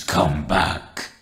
come back.